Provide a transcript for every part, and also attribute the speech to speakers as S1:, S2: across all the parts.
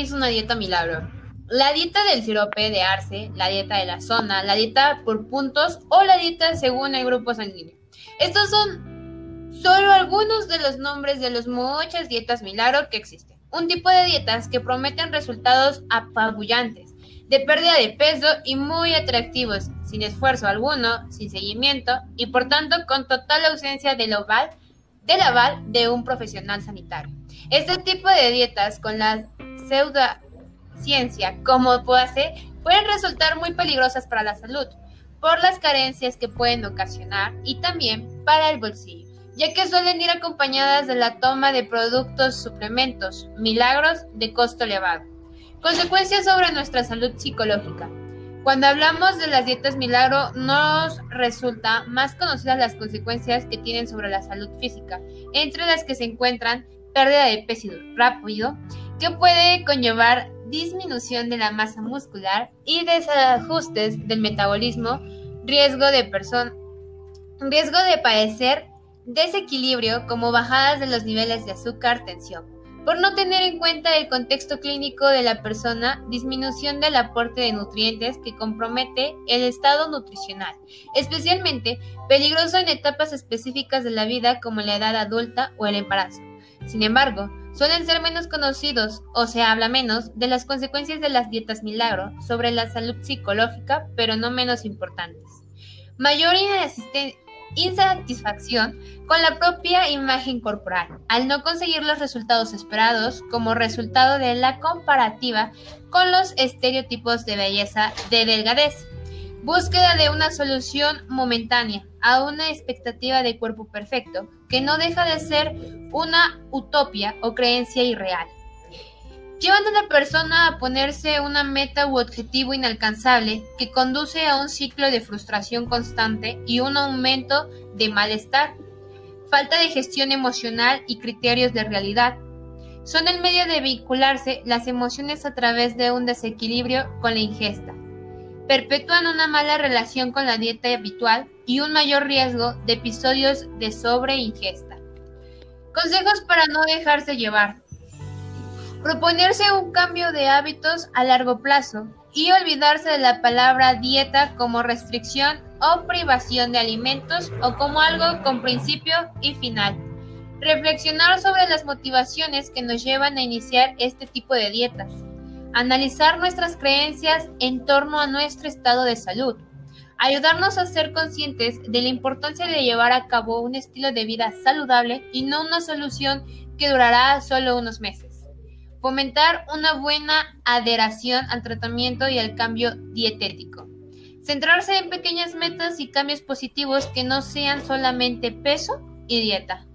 S1: es una dieta milagro? La dieta del sirope de arce, la dieta de la zona, la dieta por puntos o la dieta según el grupo sanguíneo. Estos son solo algunos de los nombres de las muchas dietas milagro que existen. Un tipo de dietas que prometen resultados apabullantes, de pérdida de peso y muy atractivos, sin esfuerzo alguno, sin seguimiento y por tanto con total ausencia del oval, del aval de un profesional sanitario. Este tipo de dietas con la pseudociencia como pose pueden resultar muy peligrosas para la salud por las carencias que pueden ocasionar y también para el bolsillo, ya que suelen ir acompañadas de la toma de productos suplementos, milagros de costo elevado. Consecuencias sobre nuestra salud psicológica. Cuando hablamos de las dietas milagro, nos resulta más conocidas las consecuencias que tienen sobre la salud física, entre las que se encuentran pérdida de peso rápido, que puede conllevar disminución de la masa muscular y desajustes del metabolismo, riesgo de riesgo de padecer desequilibrio como bajadas de los niveles de azúcar, tensión. Por no tener en cuenta el contexto clínico de la persona, disminución del aporte de nutrientes que compromete el estado nutricional, especialmente peligroso en etapas específicas de la vida como la edad adulta o el embarazo. Sin embargo, suelen ser menos conocidos o se habla menos de las consecuencias de las dietas milagro sobre la salud psicológica, pero no menos importantes. Mayor insatisfacción con la propia imagen corporal, al no conseguir los resultados esperados como resultado de la comparativa con los estereotipos de belleza de delgadez. Búsqueda de una solución momentánea a una expectativa de cuerpo perfecto, que no deja de ser una utopia o creencia irreal. Llevando a la persona a ponerse una meta u objetivo inalcanzable que conduce a un ciclo de frustración constante y un aumento de malestar, falta de gestión emocional y criterios de realidad. Son el medio de vincularse las emociones a través de un desequilibrio con la ingesta. Perpetúan una mala relación con la dieta habitual y un mayor riesgo de episodios de sobreingesta. Consejos para no dejarse llevar. Proponerse un cambio de hábitos a largo plazo y olvidarse de la palabra dieta como restricción o privación de alimentos o como algo con principio y final. Reflexionar sobre las motivaciones que nos llevan a iniciar este tipo de dietas. Analizar nuestras creencias en torno a nuestro estado de salud ayudarnos a ser conscientes de la importancia de llevar a cabo un estilo de vida saludable y no una solución que durará solo unos meses. Fomentar una buena adheración al tratamiento y al cambio dietético. Centrarse en pequeñas metas y cambios positivos que no sean solamente peso y dieta.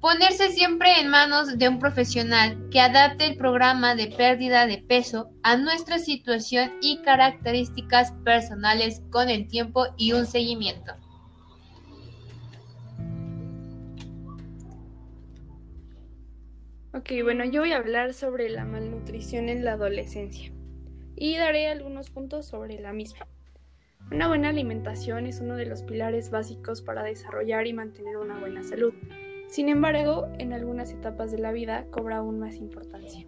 S1: Ponerse siempre en manos de un profesional que adapte el programa de pérdida de peso a nuestra situación y características personales con el tiempo y un seguimiento.
S2: Ok, bueno, yo voy a hablar sobre la malnutrición en la adolescencia y daré algunos puntos sobre la misma. Una buena alimentación es uno de los pilares básicos para desarrollar y mantener una buena salud. Sin embargo, en algunas etapas de la vida cobra aún más importancia.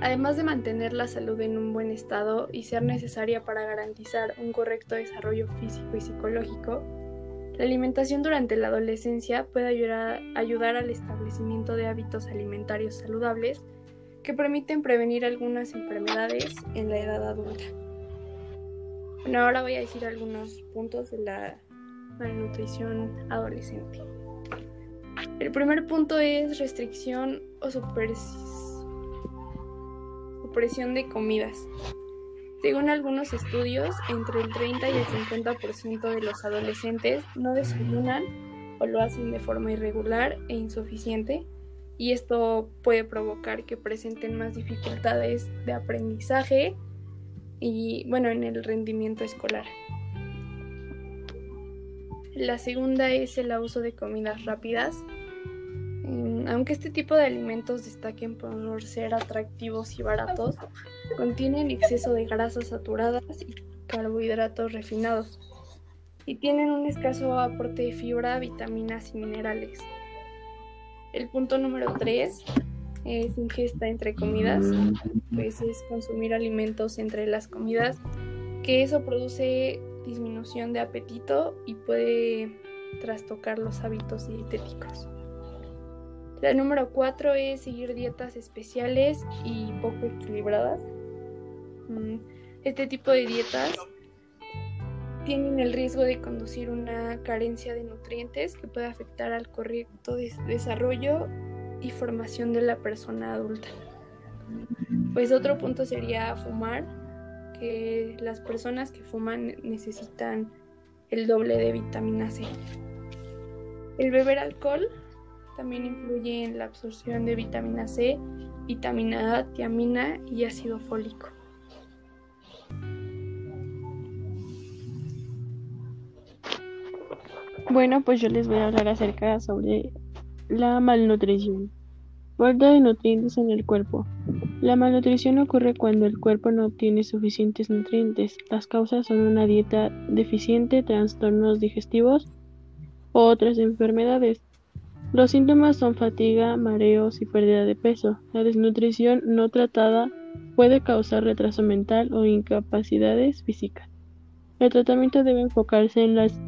S2: Además de mantener la salud en un buen estado y ser necesaria para garantizar un correcto desarrollo físico y psicológico, la alimentación durante la adolescencia puede ayudar, al establecimiento de hábitos alimentarios saludables que permiten prevenir algunas enfermedades en la edad adulta. Bueno, ahora voy a decir algunos puntos de la malnutrición adolescente. El primer punto es restricción o supresión de comidas. Según algunos estudios, entre el 30 y el 50% de los adolescentes no desayunan o lo hacen de forma irregular e insuficiente, y esto puede provocar que presenten más dificultades de aprendizaje y, bueno, en el rendimiento escolar. La segunda es el abuso de comidas rápidas. Em, aunque este tipo de alimentos destaquen por ser atractivos y baratos, contienen exceso de grasas saturadas y carbohidratos refinados y tienen un escaso aporte de fibra, vitaminas y minerales. El punto número 3 es ingesta entre comidas, pues es consumir alimentos entre las comidas, que eso produce disminución de apetito y puede trastocar los hábitos dietéticos. La número cuatro es seguir dietas especiales y poco equilibradas. Mm, este tipo de dietas tienen el riesgo de conducir una carencia de nutrientes que puede afectar al correcto desarrollo y formación de la persona adulta. Pues otro punto sería fumar, que las personas que fuman necesitan el doble de vitamina C. El beber alcohol también influye en la absorción de vitamina C, vitamina A, tiamina y ácido fólico.
S3: Bueno, pues yo les voy a hablar acerca sobre la malnutrición. Falta de nutrientes en el cuerpo. La malnutrición ocurre cuando el cuerpo no obtiene suficientes nutrientes. Las causas son una dieta deficiente, trastornos digestivos o otras enfermedades. Los síntomas son fatiga, mareos y pérdida de peso. La desnutrición no tratada puede causar retraso mental o incapacidades físicas. El tratamiento debe enfocarse en las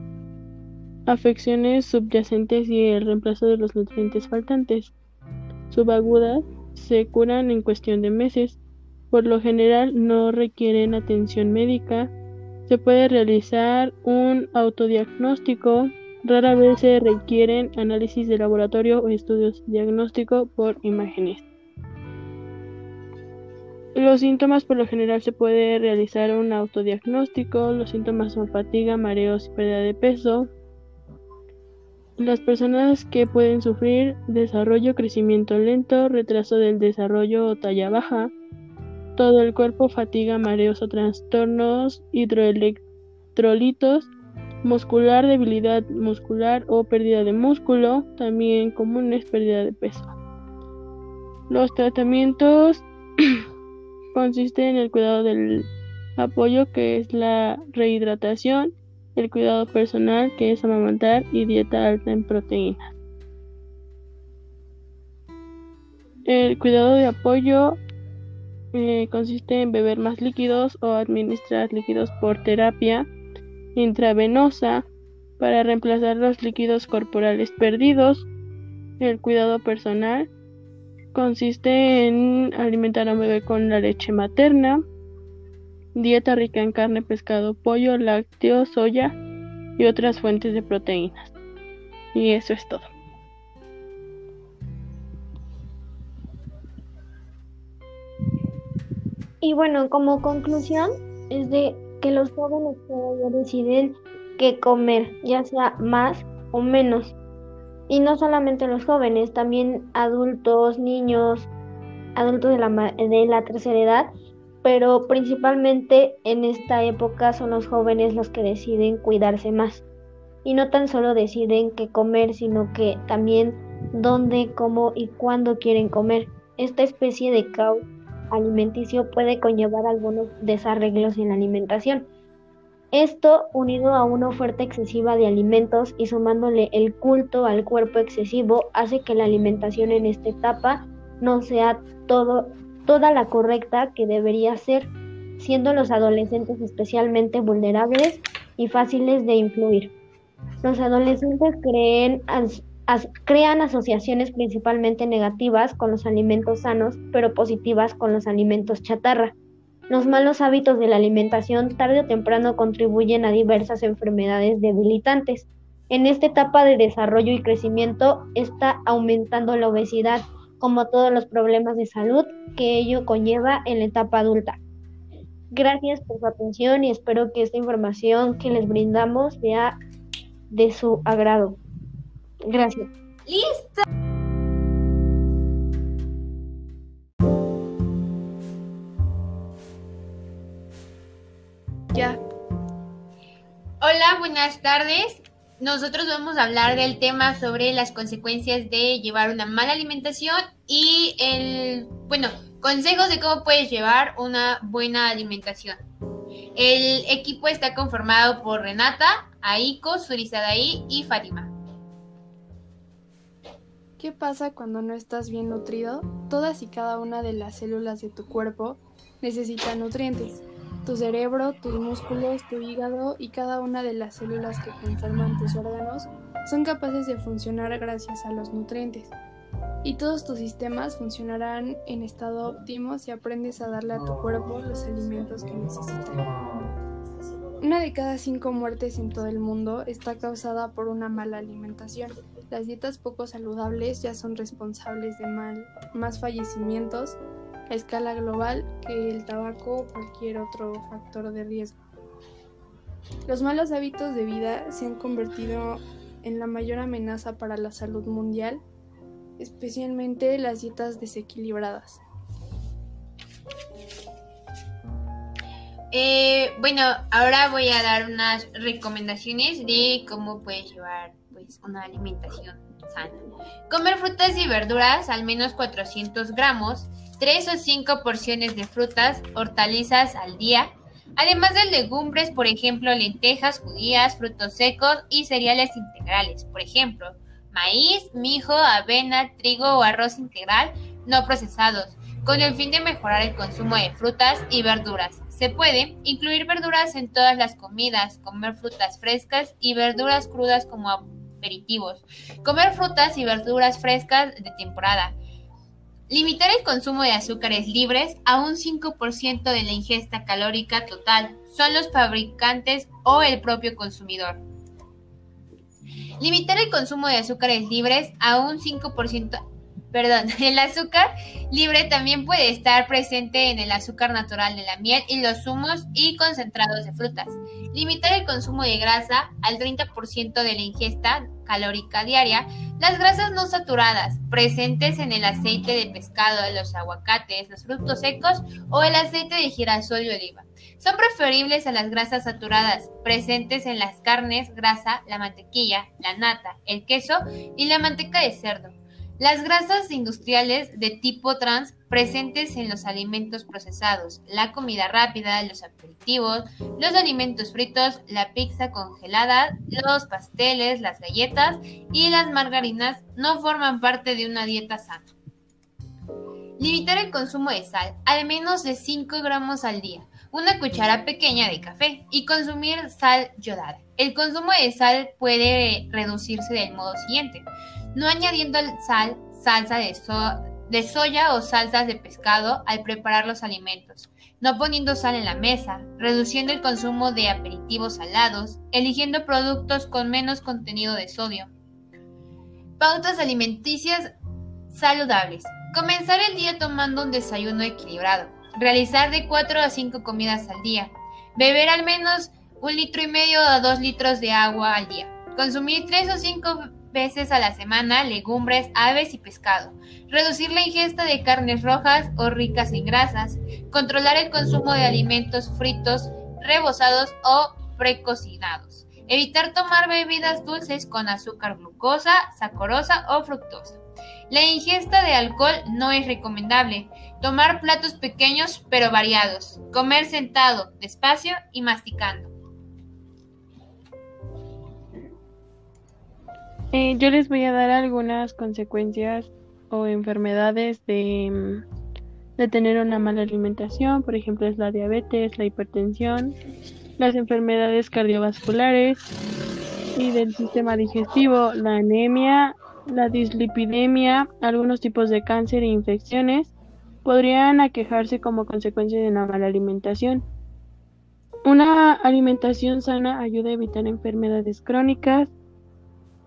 S3: afecciones subyacentes y el reemplazo de los nutrientes faltantes. Subagudas se curan en cuestión de meses. Por lo general no requieren atención médica. Se puede realizar un autodiagnóstico. Rara vez se requieren análisis de laboratorio o estudios diagnóstico por imágenes. Los síntomas por lo general se puede realizar un autodiagnóstico. Los síntomas son fatiga, mareos y pérdida de peso. Las personas que pueden sufrir desarrollo, crecimiento lento, retraso del desarrollo o talla baja, todo el cuerpo, fatiga, mareos o trastornos hidroelectrolitos, muscular, debilidad muscular o pérdida de músculo, también comunes pérdida de peso. Los tratamientos consisten en el cuidado del apoyo que es la rehidratación, el cuidado personal que es amamantar y dieta alta en proteínas. El cuidado de apoyo eh, consiste en beber más líquidos o administrar líquidos por terapia intravenosa para reemplazar los líquidos corporales perdidos. El cuidado personal consiste en alimentar a un bebé con la leche materna, dieta rica en carne, pescado, pollo, lácteos, soya y otras fuentes de proteínas. Y eso es todo.
S4: Y bueno, como conclusión es de que los jóvenes todavía deciden qué comer, ya sea más o menos. Y no solamente los jóvenes, también adultos, niños, adultos de la, de la tercera edad pero principalmente en esta época son los jóvenes los que deciden cuidarse más. Y no tan solo deciden qué comer, sino que también dónde, cómo y cuándo quieren comer. Esta especie de caos alimenticio puede conllevar algunos desarreglos en la alimentación. Esto, unido a una oferta excesiva de alimentos y sumándole el culto al cuerpo excesivo, hace que la alimentación en esta etapa no sea todo toda la correcta que debería ser, siendo los adolescentes especialmente vulnerables y fáciles de influir. Los adolescentes creen, crean asociaciones principalmente negativas con los alimentos sanos, pero positivas con los alimentos chatarra. Los malos hábitos de la alimentación tarde o temprano contribuyen a diversas enfermedades debilitantes. En esta etapa de desarrollo y crecimiento está aumentando la obesidad, como todos los problemas de salud que ello conlleva en la etapa adulta. Gracias por su atención y espero que esta información que les brindamos sea de su agrado. Gracias.
S1: Listo.
S2: Ya.
S1: Hola, buenas tardes nosotros vamos a hablar del tema sobre las consecuencias de llevar una mala alimentación y el, bueno, consejos de cómo puedes llevar una buena alimentación. El equipo está conformado por Renata, Aiko, Surizadaí y Fátima.
S2: ¿Qué pasa cuando no estás bien nutrido? Todas y cada una de las células de tu cuerpo necesitan nutrientes. Tu cerebro, tus músculos, tu hígado y cada una de las células que conforman tus órganos son capaces de funcionar gracias a los nutrientes. Y todos tus sistemas funcionarán en estado óptimo si aprendes a darle a tu cuerpo los alimentos que necesita. Una de cada cinco muertes en todo el mundo está causada por una mala alimentación. Las dietas poco saludables ya son responsables de más fallecimientos a escala global que el tabaco o cualquier otro factor de riesgo. Los malos hábitos de vida se han convertido en la mayor amenaza para la salud mundial, especialmente las dietas desequilibradas.
S1: Eh, bueno, ahora voy a dar unas recomendaciones de cómo puedes llevar pues, una alimentación sana. Comer frutas y verduras, al menos 400 gramos, 3 o 5 porciones de frutas, hortalizas al día, además de legumbres, por ejemplo, lentejas, judías, frutos secos y cereales integrales, por ejemplo, maíz, mijo, avena, trigo o arroz integral no procesados, con el fin de mejorar el consumo de frutas y verduras. Se puede incluir verduras en todas las comidas, comer frutas frescas y verduras crudas como aperitivos, comer frutas y verduras frescas de temporada. Limitar el consumo de azúcares libres a un 5% de la ingesta calórica total. Son los fabricantes o el propio consumidor. Limitar el consumo de azúcares libres a un 5% Perdón, el azúcar libre también puede estar presente en el azúcar natural de la miel y los zumos y concentrados de frutas. Limitar el consumo de grasa al 30% de la ingesta calórica diaria. Las grasas no saturadas presentes en el aceite de pescado, los aguacates, los frutos secos o el aceite de girasol y oliva. Son preferibles a las grasas saturadas presentes en las carnes, grasa, la mantequilla, la nata, el queso y la manteca de cerdo. Las grasas industriales de tipo trans presentes en los alimentos procesados, la comida rápida, los aperitivos, los alimentos fritos, la pizza congelada, los pasteles, las galletas y las margarinas no forman parte de una dieta sana. Limitar el consumo de sal al menos de 5 gramos al día, una cuchara pequeña de café y consumir sal yodada. El consumo de sal puede reducirse del modo siguiente no añadiendo sal, salsa de, de soya o salsas de pescado al preparar los alimentos, no poniendo sal en la mesa, reduciendo el consumo de aperitivos salados, eligiendo productos con menos contenido de sodio. Pautas alimenticias saludables. Comenzar el día tomando un desayuno equilibrado. Realizar de 4 a 5 comidas al día. Beber al menos un litro y medio a 2 litros de agua al día. Consumir 3 o 5 veces a la semana legumbres, aves y pescado. Reducir la ingesta de carnes rojas o ricas en grasas. Controlar el consumo de alimentos fritos, rebozados o precocinados. Evitar tomar bebidas dulces con azúcar glucosa, sacorosa o fructosa. La ingesta de alcohol no es recomendable. Tomar platos pequeños pero variados. Comer sentado, despacio y masticando.
S3: Eh, yo les voy a dar algunas consecuencias o enfermedades de, de tener una mala alimentación, por ejemplo es la diabetes, la hipertensión, las enfermedades cardiovasculares y del sistema digestivo, la anemia, la dislipidemia, algunos tipos de cáncer e infecciones podrían aquejarse como consecuencia de una mala alimentación. Una alimentación sana ayuda a evitar enfermedades crónicas,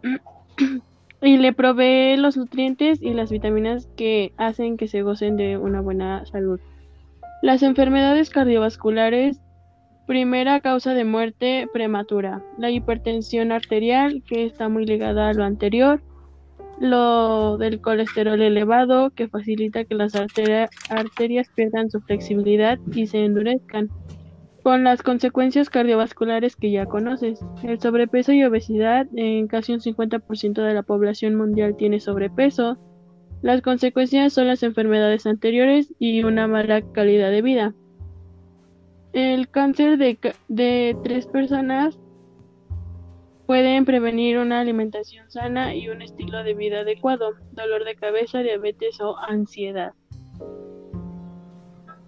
S3: y le provee los nutrientes y las vitaminas que hacen que se gocen de una buena salud. Las enfermedades cardiovasculares, primera causa de muerte prematura, la hipertensión arterial, que está muy ligada a lo anterior, lo del colesterol elevado, que facilita que las arterias pierdan su flexibilidad y se endurezcan con las consecuencias cardiovasculares que ya conoces. El sobrepeso y obesidad, en casi un 50% de la población mundial tiene sobrepeso. Las consecuencias son las enfermedades anteriores y una mala calidad de vida. El cáncer de, de tres personas pueden prevenir una alimentación sana y un estilo de vida adecuado, dolor de cabeza, diabetes o ansiedad.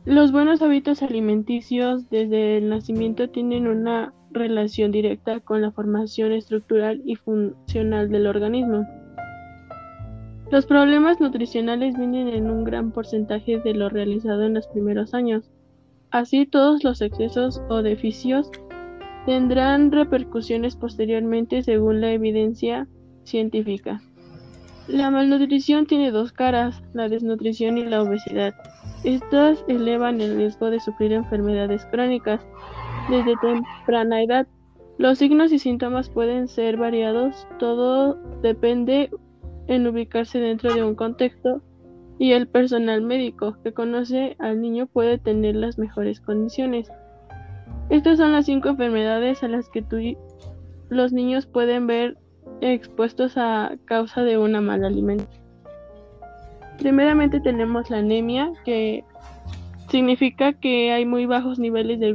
S3: Los buenos hábitos alimenticios desde el nacimiento tienen una relación directa con la formación estructural y funcional del organismo. Los problemas nutricionales vienen en un gran porcentaje de lo realizado en los primeros años. Así todos los excesos o deficios tendrán repercusiones posteriormente según la evidencia científica. La malnutrición tiene dos caras, la desnutrición y la obesidad. Estas elevan el riesgo de sufrir enfermedades crónicas desde temprana edad. Los signos y síntomas pueden ser variados, todo depende en ubicarse dentro de un contexto y el personal médico que conoce al niño puede tener las mejores condiciones. Estas son las cinco enfermedades a las que los niños pueden ver expuestos a causa de una mala alimentación. Primeramente tenemos la anemia, que significa que hay muy bajos niveles de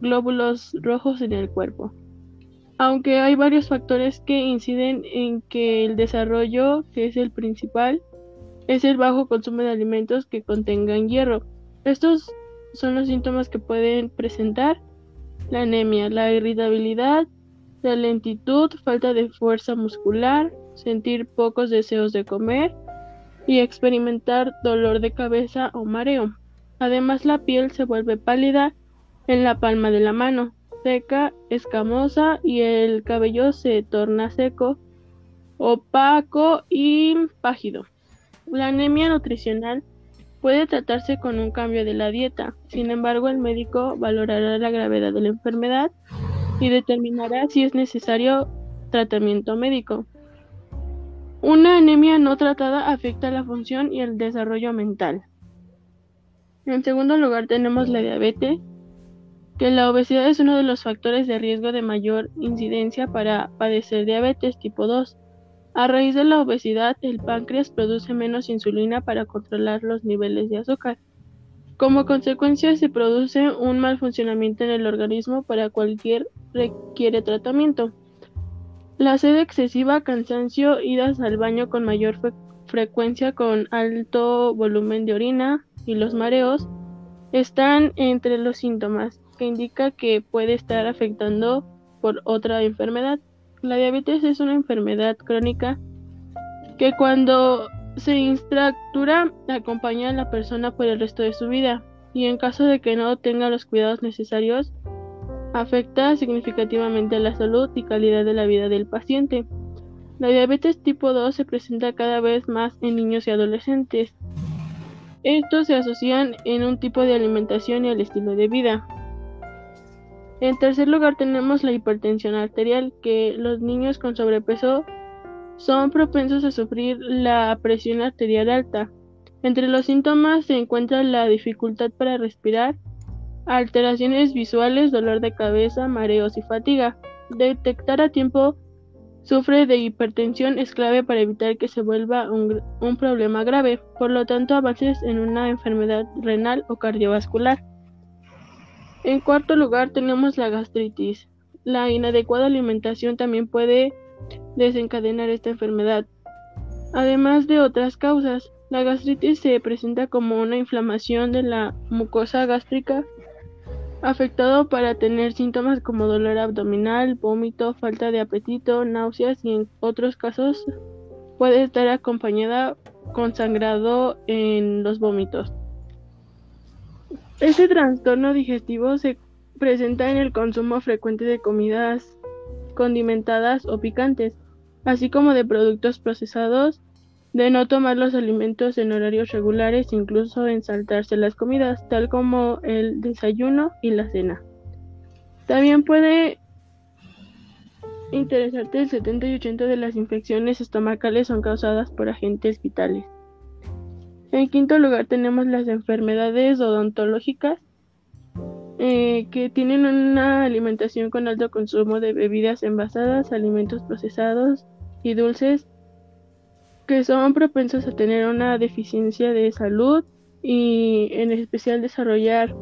S3: glóbulos rojos en el cuerpo. Aunque hay varios factores que inciden en que el desarrollo, que es el principal, es el bajo consumo de alimentos que contengan hierro. Estos son los síntomas que pueden presentar la anemia, la irritabilidad, la lentitud, falta de fuerza muscular, sentir pocos deseos de comer y experimentar dolor de cabeza o mareo. Además la piel se vuelve pálida en la palma de la mano, seca, escamosa y el cabello se torna seco, opaco y págido. La anemia nutricional puede tratarse con un cambio de la dieta, sin embargo el médico valorará la gravedad de la enfermedad y determinará si es necesario tratamiento médico. Una anemia no tratada afecta la función y el desarrollo mental. En segundo lugar tenemos la diabetes, que la obesidad es uno de los factores de riesgo de mayor incidencia para padecer diabetes tipo 2. A raíz de la obesidad, el páncreas produce menos insulina para controlar los niveles de azúcar. Como consecuencia, se produce un mal funcionamiento en el organismo para cualquier requiere tratamiento. La sed excesiva, cansancio, idas al baño con mayor frecuencia con alto volumen de orina y los mareos están entre los síntomas que indica que puede estar afectando por otra enfermedad. La diabetes es una enfermedad crónica que cuando se instructura acompaña a la persona por el resto de su vida y en caso de que no tenga los cuidados necesarios afecta significativamente la salud y calidad de la vida del paciente. La diabetes tipo 2 se presenta cada vez más en niños y adolescentes. Estos se asocian en un tipo de alimentación y al estilo de vida. En tercer lugar tenemos la hipertensión arterial, que los niños con sobrepeso son propensos a sufrir la presión arterial alta. Entre los síntomas se encuentra la dificultad para respirar, alteraciones visuales, dolor de cabeza, mareos y fatiga. Detectar a tiempo sufre de hipertensión es clave para evitar que se vuelva un, problema grave, por lo tanto avances en una enfermedad renal o cardiovascular. En cuarto lugar tenemos la gastritis. La inadecuada alimentación también puede desencadenar esta enfermedad. Además de otras causas, la gastritis se presenta como una inflamación de la mucosa gástrica afectado para tener síntomas como dolor abdominal, vómito, falta de apetito, náuseas y en otros casos puede estar acompañada con sangrado en los vómitos. Este trastorno digestivo se presenta en el consumo frecuente de comidas condimentadas o picantes, así como de productos procesados, de no tomar los alimentos en horarios regulares, incluso en saltarse las comidas, tal como el desayuno y la cena. También puede interesarte el 70 y 80 de las infecciones estomacales son causadas por agentes vitales. En quinto lugar tenemos las enfermedades odontológicas eh, que tienen una alimentación con alto consumo de bebidas envasadas, alimentos procesados y dulces que son propensos a tener una deficiencia de salud y en especial desarrollar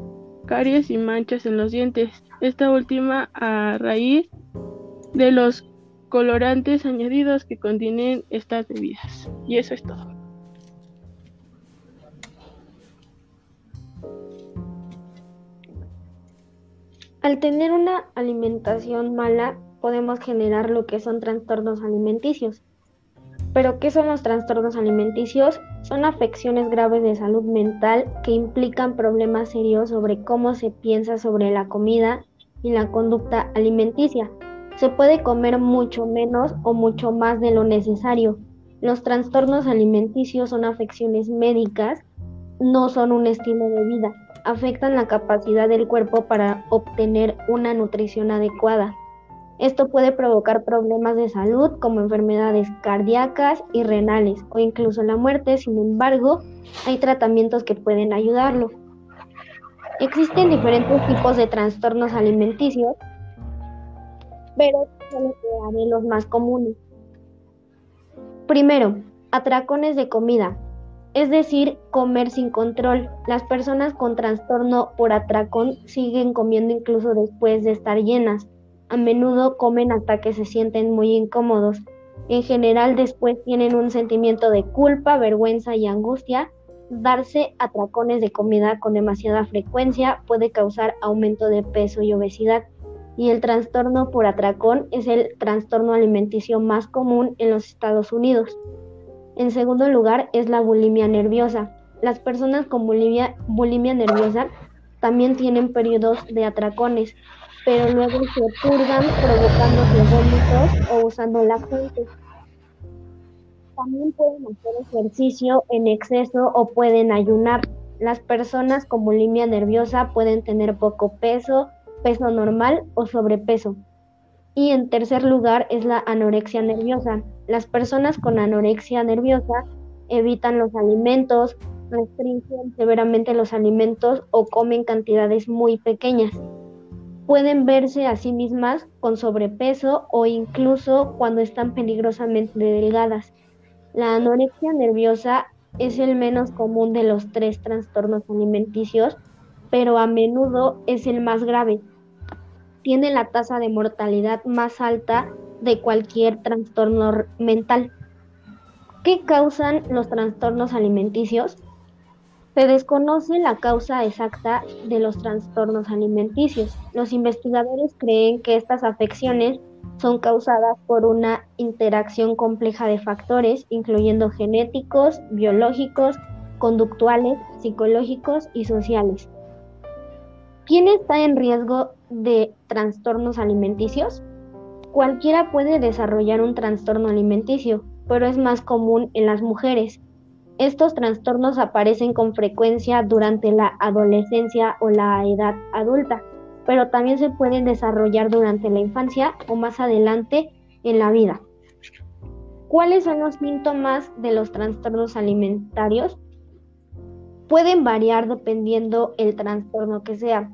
S3: caries y manchas en los dientes. Esta última a raíz de los colorantes añadidos que contienen estas bebidas. Y eso es todo.
S4: Al tener una alimentación mala, podemos generar lo que son trastornos alimenticios. ¿Pero qué son los trastornos alimenticios? Son afecciones graves de salud mental que implican problemas serios sobre cómo se piensa sobre la comida y la conducta alimenticia. Se puede comer mucho menos o mucho más de lo necesario. Los trastornos alimenticios son afecciones médicas, no son un estilo de vida afectan la capacidad del cuerpo para obtener una nutrición adecuada. Esto puede provocar problemas de salud como enfermedades cardíacas y renales o incluso la muerte, sin embargo, hay tratamientos que pueden ayudarlo. Existen diferentes tipos de trastornos alimenticios, pero son los más comunes. Primero, atracones de comida es decir, comer sin control. Las personas con trastorno por atracón siguen comiendo incluso después de estar llenas. A menudo comen hasta que se sienten muy incómodos. En general después tienen un sentimiento de culpa, vergüenza y angustia. Darse atracones de comida con demasiada frecuencia puede causar aumento de peso y obesidad. Y el trastorno por atracón es el trastorno alimenticio más común en los Estados Unidos. En segundo lugar es la bulimia nerviosa. Las personas con bulimia, nerviosa también tienen periodos de atracones, pero luego se purgan provocándose vómitos o usando laxantes. También pueden hacer ejercicio en exceso o pueden ayunar. Las personas con bulimia nerviosa pueden tener poco peso, peso normal o sobrepeso. Y en tercer lugar es la anorexia nerviosa. Las personas con anorexia nerviosa evitan los alimentos, restringen severamente los alimentos o comen cantidades muy pequeñas. Pueden verse a sí mismas con sobrepeso o incluso cuando están peligrosamente delgadas. La anorexia nerviosa es el menos común de los tres trastornos alimenticios, pero a menudo es el más grave tiene la tasa de mortalidad más alta de cualquier trastorno mental. ¿Qué causan los trastornos alimenticios? Se desconoce la causa exacta de los trastornos alimenticios. Los investigadores creen que estas afecciones son causadas por una interacción compleja de factores, incluyendo genéticos, biológicos, conductuales, psicológicos y sociales. ¿Quién está en riesgo de trastornos alimenticios? Cualquiera puede desarrollar un trastorno alimenticio, pero es más común en las mujeres. Estos trastornos aparecen con frecuencia durante la adolescencia o la edad adulta, pero también se pueden desarrollar durante la infancia o más adelante en la vida. ¿Cuáles son los síntomas de los trastornos alimentarios? pueden variar dependiendo el trastorno que sea.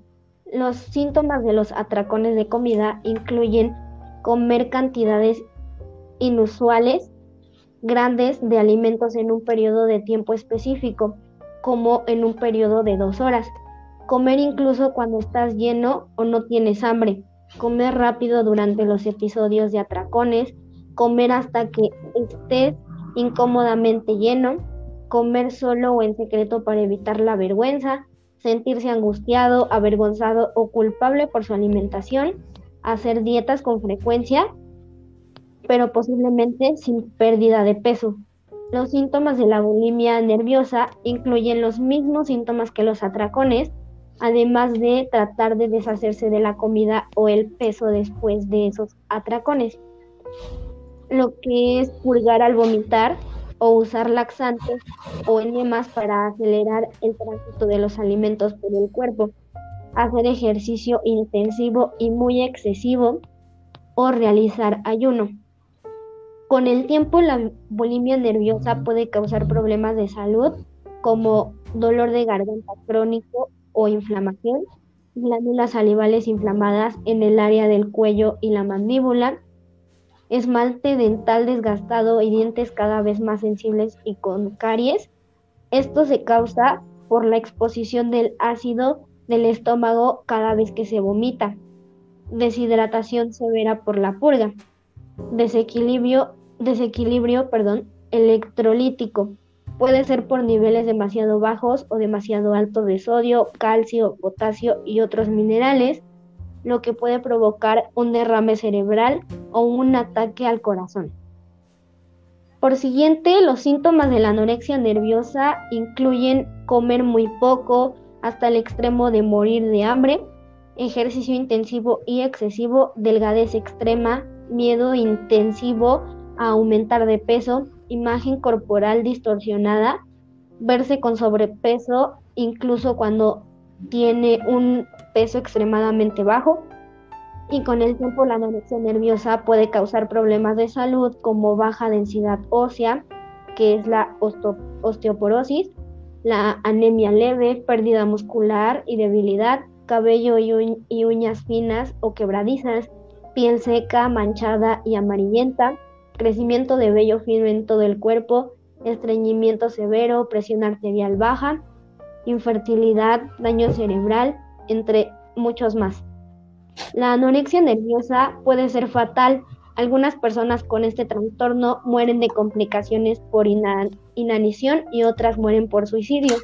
S4: Los síntomas de los atracones de comida incluyen comer cantidades inusuales, grandes de alimentos en un periodo de tiempo específico, como en un periodo de dos horas, comer incluso cuando estás lleno o no tienes hambre, comer rápido durante los episodios de atracones, comer hasta que estés incómodamente lleno, comer solo o en secreto para evitar la vergüenza, sentirse angustiado, avergonzado o culpable por su alimentación, hacer dietas con frecuencia, pero posiblemente sin pérdida de peso. Los síntomas de la bulimia nerviosa incluyen los mismos síntomas que los atracones, además de tratar de deshacerse de la comida o el peso después de esos atracones. Lo que es purgar al vomitar, o usar laxantes o enemas para acelerar el tránsito de los alimentos por el cuerpo, hacer ejercicio intensivo y muy excesivo o realizar ayuno. Con el tiempo la bulimia nerviosa puede causar problemas de salud como dolor de garganta crónico o inflamación, glándulas salivales inflamadas en el área del cuello y la mandíbula, esmalte dental desgastado y dientes cada vez más sensibles y con caries. Esto se causa por la exposición del ácido del estómago cada vez que se vomita. Deshidratación severa por la purga. desequilibrio, desequilibrio perdón, electrolítico. Puede ser por niveles demasiado bajos o demasiado altos de sodio, calcio, potasio y otros minerales, lo que puede provocar un derrame cerebral o un ataque al corazón. Por siguiente, los síntomas de la anorexia nerviosa incluyen comer muy poco hasta el extremo de morir de hambre, ejercicio intensivo y excesivo, delgadez extrema, miedo intensivo aumentar de peso, imagen corporal distorsionada, verse con sobrepeso incluso cuando tiene un peso extremadamente bajo, y con el tiempo la anorexia nerviosa puede causar problemas de salud como baja densidad ósea, que es la osteoporosis, la anemia leve, pérdida muscular y debilidad, cabello y, uñas finas o quebradizas, piel seca, manchada y amarillenta, crecimiento de vello fino en todo el cuerpo, estreñimiento severo, presión arterial baja, infertilidad, daño cerebral, entre muchos más. La anorexia nerviosa puede ser fatal. Algunas personas con este trastorno mueren de complicaciones por inanición y otras mueren por suicidio.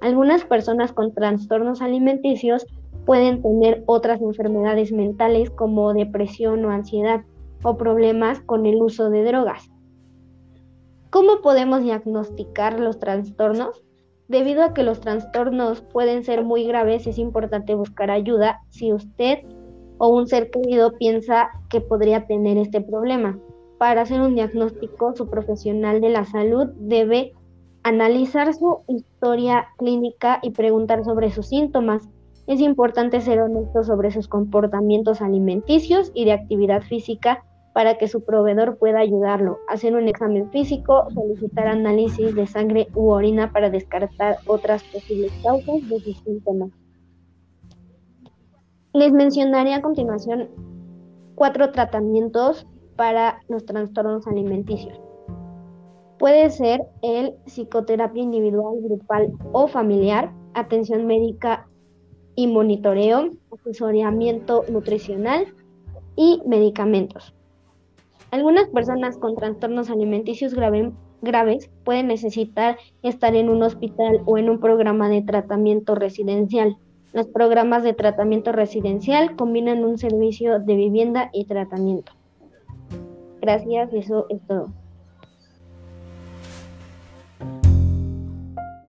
S4: Algunas personas con trastornos alimenticios pueden tener otras enfermedades mentales como depresión o ansiedad o problemas con el uso de drogas. ¿Cómo podemos diagnosticar los trastornos? Debido a que los trastornos pueden ser muy graves, es importante buscar ayuda si usted o un ser querido piensa que podría tener este problema. Para hacer un diagnóstico, su profesional de la salud debe analizar su historia clínica y preguntar sobre sus síntomas. Es importante ser honesto sobre sus comportamientos alimenticios y de actividad física para que su proveedor pueda ayudarlo. Hacer un examen físico, solicitar análisis de sangre u orina para descartar otras posibles causas de sus síntomas. Les mencionaré a continuación cuatro tratamientos para los trastornos alimenticios. Puede ser el psicoterapia individual, grupal o familiar, atención médica y monitoreo, asesoramiento nutricional y medicamentos. Algunas personas con trastornos alimenticios graves pueden necesitar estar en un hospital o en un programa de tratamiento residencial. Los programas de tratamiento residencial combinan un servicio de vivienda y tratamiento. Gracias, eso es todo.